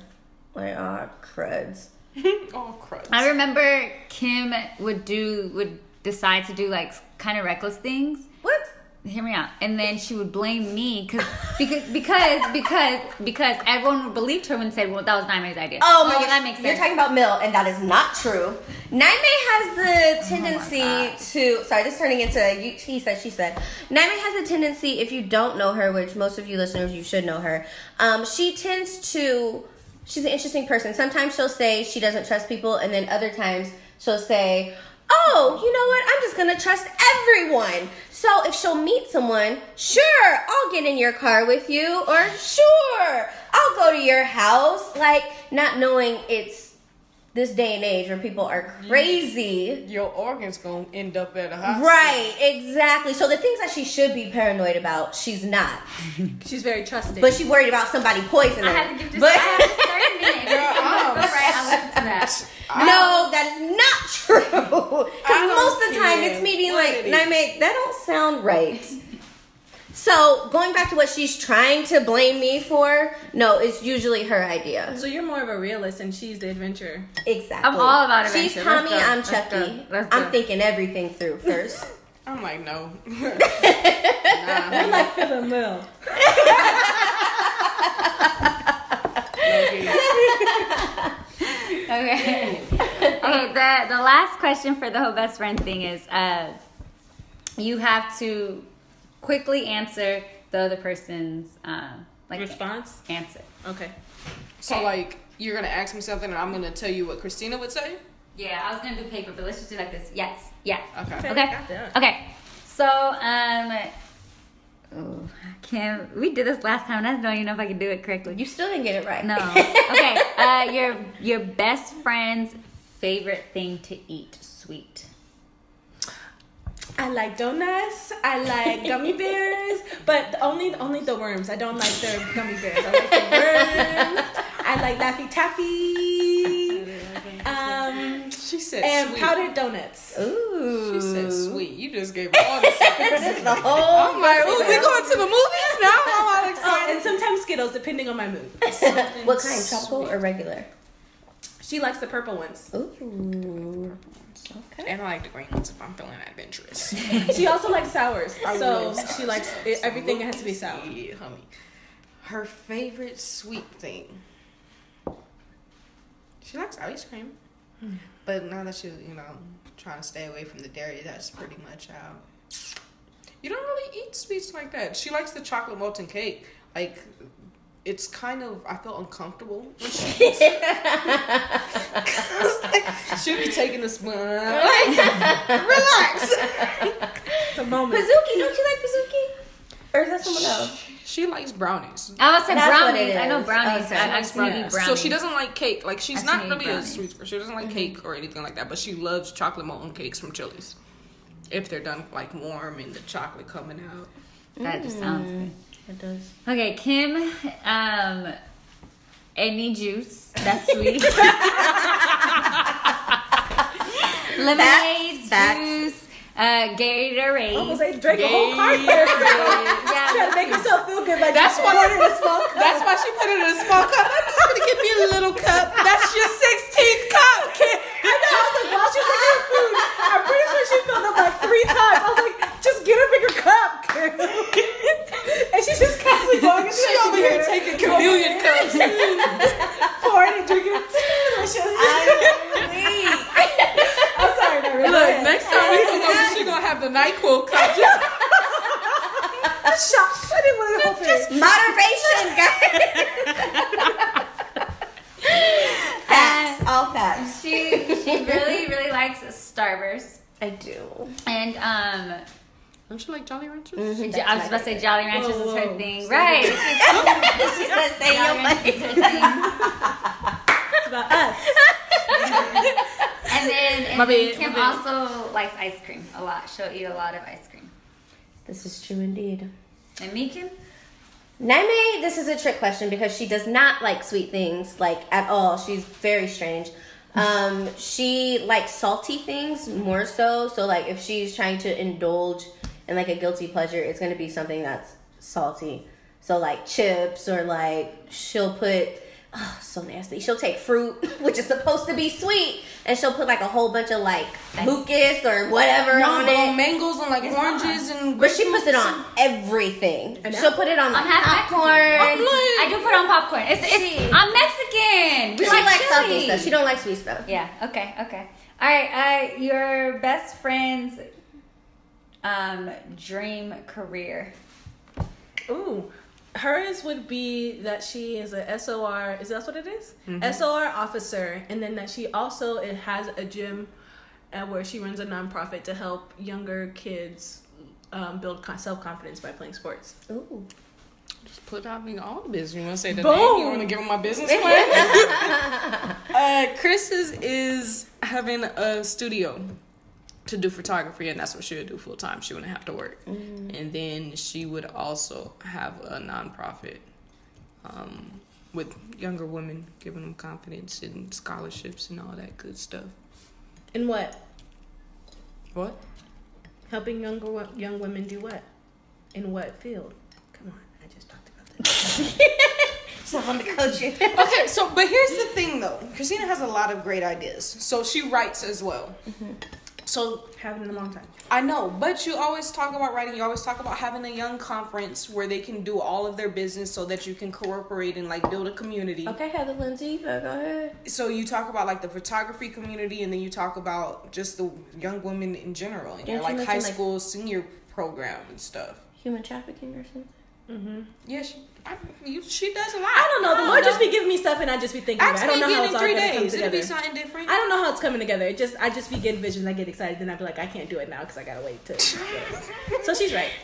like oh cruds. Oh, crud. I remember Kim would do would decide to do like kind of reckless things. What? Hear me out, and then she would blame me cause, because because because because everyone believed her when said, "Well, that was Niamey's idea." Oh my okay, gosh, that makes sense. You're talking about Mill, and that is not true. Niamey has the tendency God. to. Sorry, this is turning into you, he said, she said. Niamey has a tendency, if you don't know her, which most of you listeners, you should know her, um, she tends to. She's an interesting person. Sometimes she'll say she doesn't trust people, and then other times she'll say, Oh, you know what? I'm just gonna trust everyone. So if she'll meet someone, sure, I'll get in your car with you, or sure, I'll go to your house. Like, not knowing it's this day and age where people are crazy. Your organs gonna end up at a hospital. Right, exactly. So the things that she should be paranoid about, she's not. She's very trusting. But she worried about somebody poisoning I her. have to give this. But I have to start a minute. If Girl, I'm- right, I listen to that. no, that is not true. Because most of the time it's me being what like, it is. Niamey, that don't sound right. So going back to what she's trying to blame me for, no, it's usually her idea. So you're more of a realist, and she's the adventurer. Exactly. I'm all about adventure. She's Tommy. I'm Chucky. Let's go. Let's go. I'm thinking everything through first. I'm like no. nah, I'm like Philip Mill. okay. Okay. The the last question for the whole best friend thing is, uh, you have to quickly answer the other person's uh, like Response? answer. Okay. So Okay. like you're gonna ask me something and I'm gonna tell you what Kristina would say. Yeah, I was gonna do paper, but let's just do like this. Yes. Yeah. Okay. Okay. got. Okay. So um. Oh, Kim, we did this last time, and I don't even know if I can do it correctly. You still didn't get it right. No. Okay. Uh, your your best friend's favorite thing to eat, sweet. I like donuts. I like gummy bears, but only only the worms. I don't like the gummy bears. I like the worms. I like Laffy Taffy. Um, She said sweet. and sweet. powdered donuts. Ooh. She said sweet. You just gave all the secrets. the whole. I'm like, oh, we going to the movies now? I'm all Oh, excited. and sometimes Skittles, depending on my mood. what kind? Tropical or regular? She likes the purple ones. Ooh. Okay. And I like the green ones if I'm feeling adventurous. She also likes sours, I so sours. she likes it, everything has to be sour. Yeah, honey. Her favorite sweet thing. She likes ice cream. Hmm. But now that she's, you know, trying to stay away from the dairy, that's pretty much out. You don't really eat sweets like that. She likes the chocolate molten cake. Like, it's kind of, I felt uncomfortable when she eats it. 'Cause, like, she'll be taking the spoon. Like, relax. It's a moment. Pizookie, don't you like Pizookie? Or is that someone else? She likes brownies. I was say That's brownies. I know brownies. Okay. I, She I likes can brownies. brownies. So she doesn't like cake. Like she's I not can eat really a brownies. sweet person. She doesn't like cake or anything like that. But she loves chocolate molten cakes from Chili's. If they're done like warm and the chocolate coming out. That just sounds Mm. good. It does. Okay, Kim. Um, any juice that's sweet. Lemonade, Facts. juice, uh, Gatorade. Almost like drank a whole cart there. yeah. Trying to make herself feel good by That's just why- pouring in a small cup. That's why she put it in a small cup. I'm just gonna give me a little cup. That's your 16th cup, kid. I know. I was like, while she was making her food, I'm pretty sure she filled up like three times. I was like, just get a bigger cup, girl. and she's just constantly going into She over here taking chameleon cups. pouring and drinking. Delicious. I'm sorry, not really. Look, next time we come over, she gonna have the Nyquil cup. Just Shot. I didn't want to go for Moderation, guys. facts. All facts. She she really really likes Starburst I do. and um. Don't you like Jolly Ranchers? Mhm, I was about to say Jolly Ranchers Whoa, is her thing, Slow right? she said, "Stay your Ranchers place." It's about us. And then, and My then bad, Kim my also likes ice cream a lot. She'll eat a lot of ice cream. This is true indeed. And me, Kim? Niamey, this is a trick question because she does not like sweet things like at all. She's very strange. Um, she likes salty things more so. So like if she's trying to indulge in like a guilty pleasure, it's gonna be something that's salty. So like chips or like she'll put oh so nasty. She'll take fruit, which is supposed to be sweet, and she'll put like a whole bunch of like mucus or whatever on No, it. mangoes and like oranges and. But she puts it on everything. And She'll put it on like I'm half popcorn. Mexican. I'm like- I do put on popcorn. It's, it's, I'm Mexican. We She like likes salty chili. stuff. She don't like sweet stuff. Yeah. Okay. Okay. All right. Uh, your best friend's um dream career. Ooh. Hers would be that she is a SOR. Is that what it is? SOR officer, and then that she also it has a gym, uh, where she runs a nonprofit to help younger kids um, build self confidence by playing sports. Ooh. Just put out me all the business. You want to say the Boom. name? You want to give them my business plan? uh, Chris is, is having a studio to do photography, and that's what she would do full time. She wouldn't have to work, and then she would also have a nonprofit um, with younger women, giving them confidence and scholarships and all that good stuff. And what? What? Helping younger young women do what? In what field? Come on, I just talked about that. So I'm the coach. okay, so but here's the thing though. Kristina has a lot of great ideas. So she writes as well. So Haven't in a long time. I know, but you always talk about writing. You always talk about having a young conference where they can do all of their business, so that you can cooperate and like build a community. Okay, Heather Lindsay, go ahead. So you talk about like the photography community, and then you talk about just the young women in general, and Didn't like high mention, like- school senior program and stuff. Human trafficking or something. Mm-hmm. Yeah, she, I, you, she does a lot. I don't know. The Lord just be giving me stuff, and I just be thinking. Ask I don't know how it's all three gonna come days. It'll be something different. I don't know how it's coming together. It just I just be getting visions. I get excited, then I be like, I can't do it now because I gotta wait to. so she's right.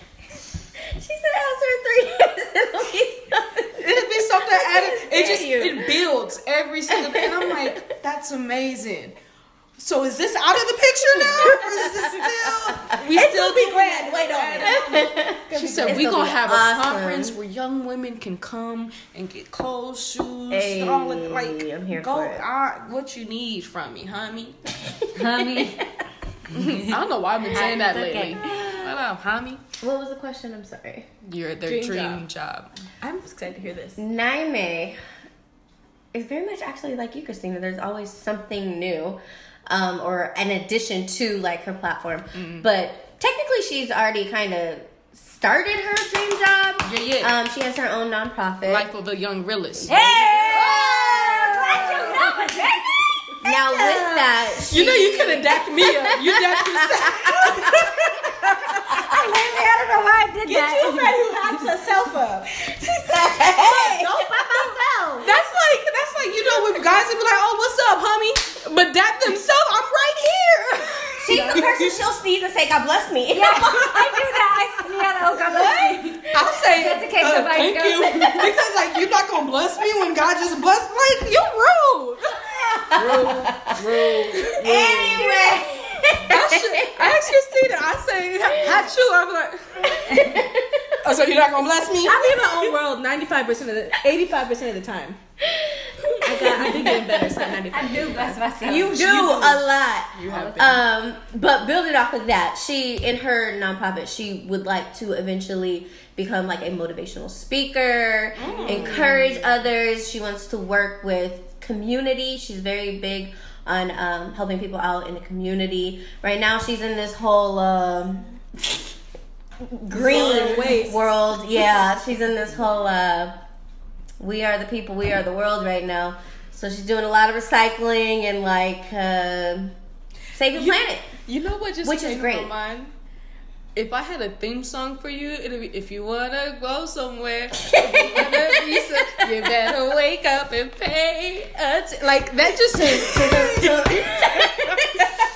She said after three years it'll be something. It'll be something added. It just you. it builds every single day, and I'm like, that's amazing. So is this out of the picture now, or is it still? We It's still be grand. Wait on it. She said we gonna gonna have awesome. a conference where young women can come and get clothes, shoes, all of like I'm here go. for it. I, what you need from me, honey? Honey. I don't know why I've been saying that lately. okay. What up, honey? What was the question? I'm sorry. You're their Dream dream, job. I'm excited to hear this. Niamey is very much actually like you, Kristina. There's always something new, um, or an addition to like her platform. Mm-hmm. But technically, she's already kind of started her dream job. Yeah, yeah. Um, she has her own nonprofit. Life of a young realist. now with that, she, You know you could have dapped me up. You dapped yourself. I don't know why I did Get that. you a friend who hypes herself up. hey, Don't by myself. That's like that's like you know when guys would be like, oh, what's up, homie? But dap themselves, I'm right here. she's the person she'll sneeze and say, "God bless me." Yeah, I do that. I yeah, oh God bless me. I'll say Just in case uh, somebody thank goes- you because like you're not gonna bless me when God just blessed. Me. Like you're rude. rude, rude, rude. anyway. I, should, I asked Kristina. I say, hot you. I'm like, oh, so you're not gonna bless me? I'm in my own world 95% of the 85% of the time. I got I've been getting better since 95. I do bless myself. You do a lot. You have been. Um, but building off of that, she in her nonprofit, she would like to eventually become like a motivational speaker, encourage others. She wants to work with community. She's very big on um, helping people out in the community. Right now, she's in this whole um, green world. Yeah, she's in this whole uh, we are the people, we are the world right now. So she's doing a lot of recycling and like uh, saving the planet. You know what just Which is great. to my mind? If I had a theme song for you, it'd be if you wanna go somewhere, you, wanna you better wake up and pay attention. Like that just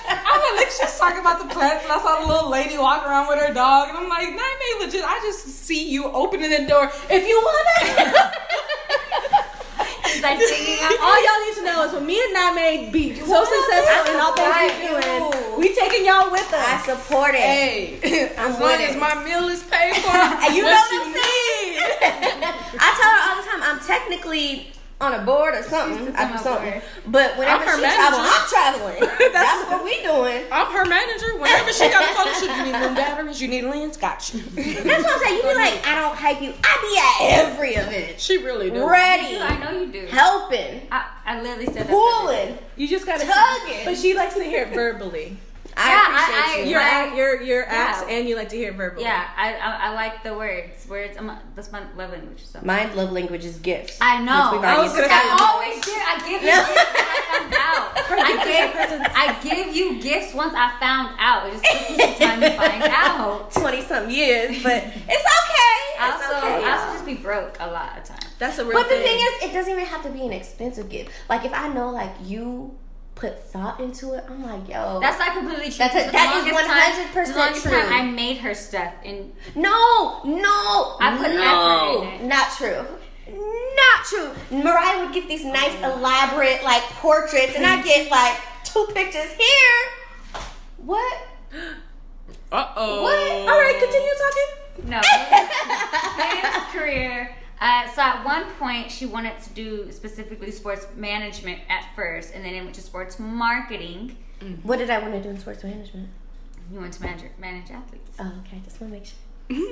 I was like, she's talking about the plants, and I saw the little lady walk around with her dog, and I'm like, Nine legit. I just see you opening the door. If you want it. like. All y'all need to know is when me and Name be so successful in all things we doing, we taking y'all with us. I support it. hey, as long as my meal is paid for, And you know what I'm saying? I tell her all the time, I'm technically on a board or something. I do something. board. But whenever I'm her she travel, manager. I'm traveling. That's what we doing. I'm her manager. Whenever she got a photo shoot, you need little batteries, you need lens, got you. That's what I'm saying. You be like, I don't hype you. I be at every event. She really do. Ready. I know you do. Helping. I, I literally said that. Pulling. You just gotta Tugging. But she likes to hear it verbally. I Yeah, appreciate I- I- you. Your My- act, your your acts, Yeah. and you like to hear verbal. Yeah, I, I I like the words. Words. I'm, that's my love language. So. My love language is gifts. I know. I was gonna discussed. I always give. I give you gifts when I found out. I gift is her presents. give, I give you gifts once I found out. It just took me some time to find out. 20 some years, but it's okay. I It's also, okay. I also just be broke a lot of times. That's a real But the thing. thing is, it doesn't even have to be an expensive gift. Like if I know like you put thought into it, I'm like, yo. That's not completely true. That's a- The that is longest time- 100% the longest true. time I made her stuff, and no, no, I put no, effort in it. not true. Not true. Mariah would get these nice, elaborate like portraits, and I get like two pictures here. What? Uh oh. What? All right, continue talking. no. Pam's career. Uh, so at one point, she wanted to do specifically sports management at first, and then it went to sports marketing. What did I want to do in sports management? You went to manage manage athletes. Oh, okay. Just want to make sure.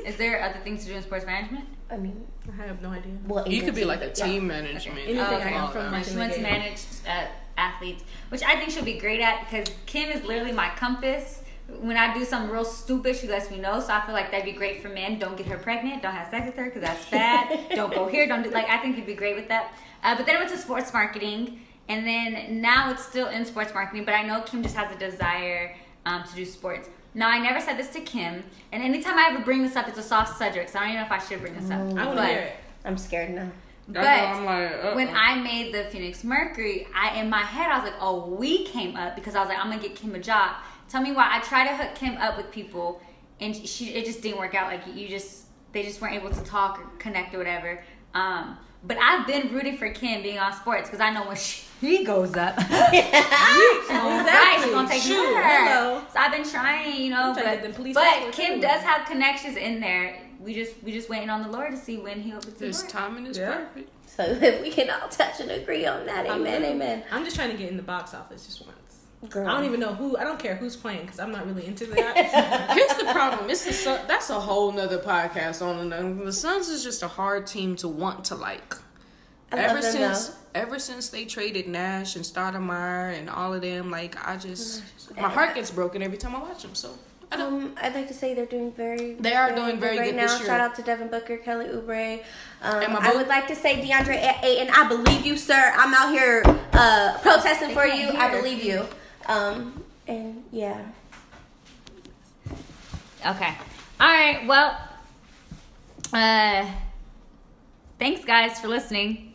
Is there other things to do in sports management? I mean, I have no idea. well, You could be like a but yeah. team management. Anything Oh, I okay. from No, watching she the went to manage uh, athletes. athletes, which I think she'll be great at because Kim is literally my compass. When I do something real stupid, she lets me know. So I feel like that'd be great for men. Don't get her pregnant. Don't have sex with her because that's bad. don't go here. Don't do like. I think you'd be great with that. Uh, but then I went to sports marketing, and then now it's still in sports marketing. But I know Kim just has a desire um, to do sports. Now I never said this to Kim, and anytime I ever bring this up, it's a soft subject. So I don't even know if I should bring this up. I want to hear it. I'm scared now. but I'm like, when I made the Phoenix Mercury, I in my head I was like, oh, we came up because I was like, I'm gonna get Kim a job. Tell me why. I tried to hook Kim up with people, and she it just didn't work out. Like you just they just weren't able to talk or connect or whatever. Um, but I've been rooting for Kim being on sports because I know when she goes up, right, she's gonna take me Shoot, with her. hello. So I've been trying, you know, trying but, get them police but Kim everywhere. does have connections in there. We just we just waiting on the Lord to see when he opens the this door. timing is Yeah. perfect. So if we can all touch and agree on that, I'm amen, amen. I'm just trying to get in the box office just once. Girl. I don't even know who. I don't care who's playing because I'm not really into that. Here's the problem. It's the Sun, that's a whole nother podcast on and The Suns is just a hard team to want to like. I ever since ever since they traded Nash and Stoudemire and all of them, like I just my heart gets broken every time I watch them. So I don't. Um, I'd like to say they're doing very. They are doing very right good now. this year. Shout out to Devin Booker, Kelly Oubre. Um, I would like to say DeAndre A- Ayton. I believe you, sir. I'm out here uh, protesting for you. I believe you. Um, and yeah. Okay. All right. Well, uh, thanks guys for listening.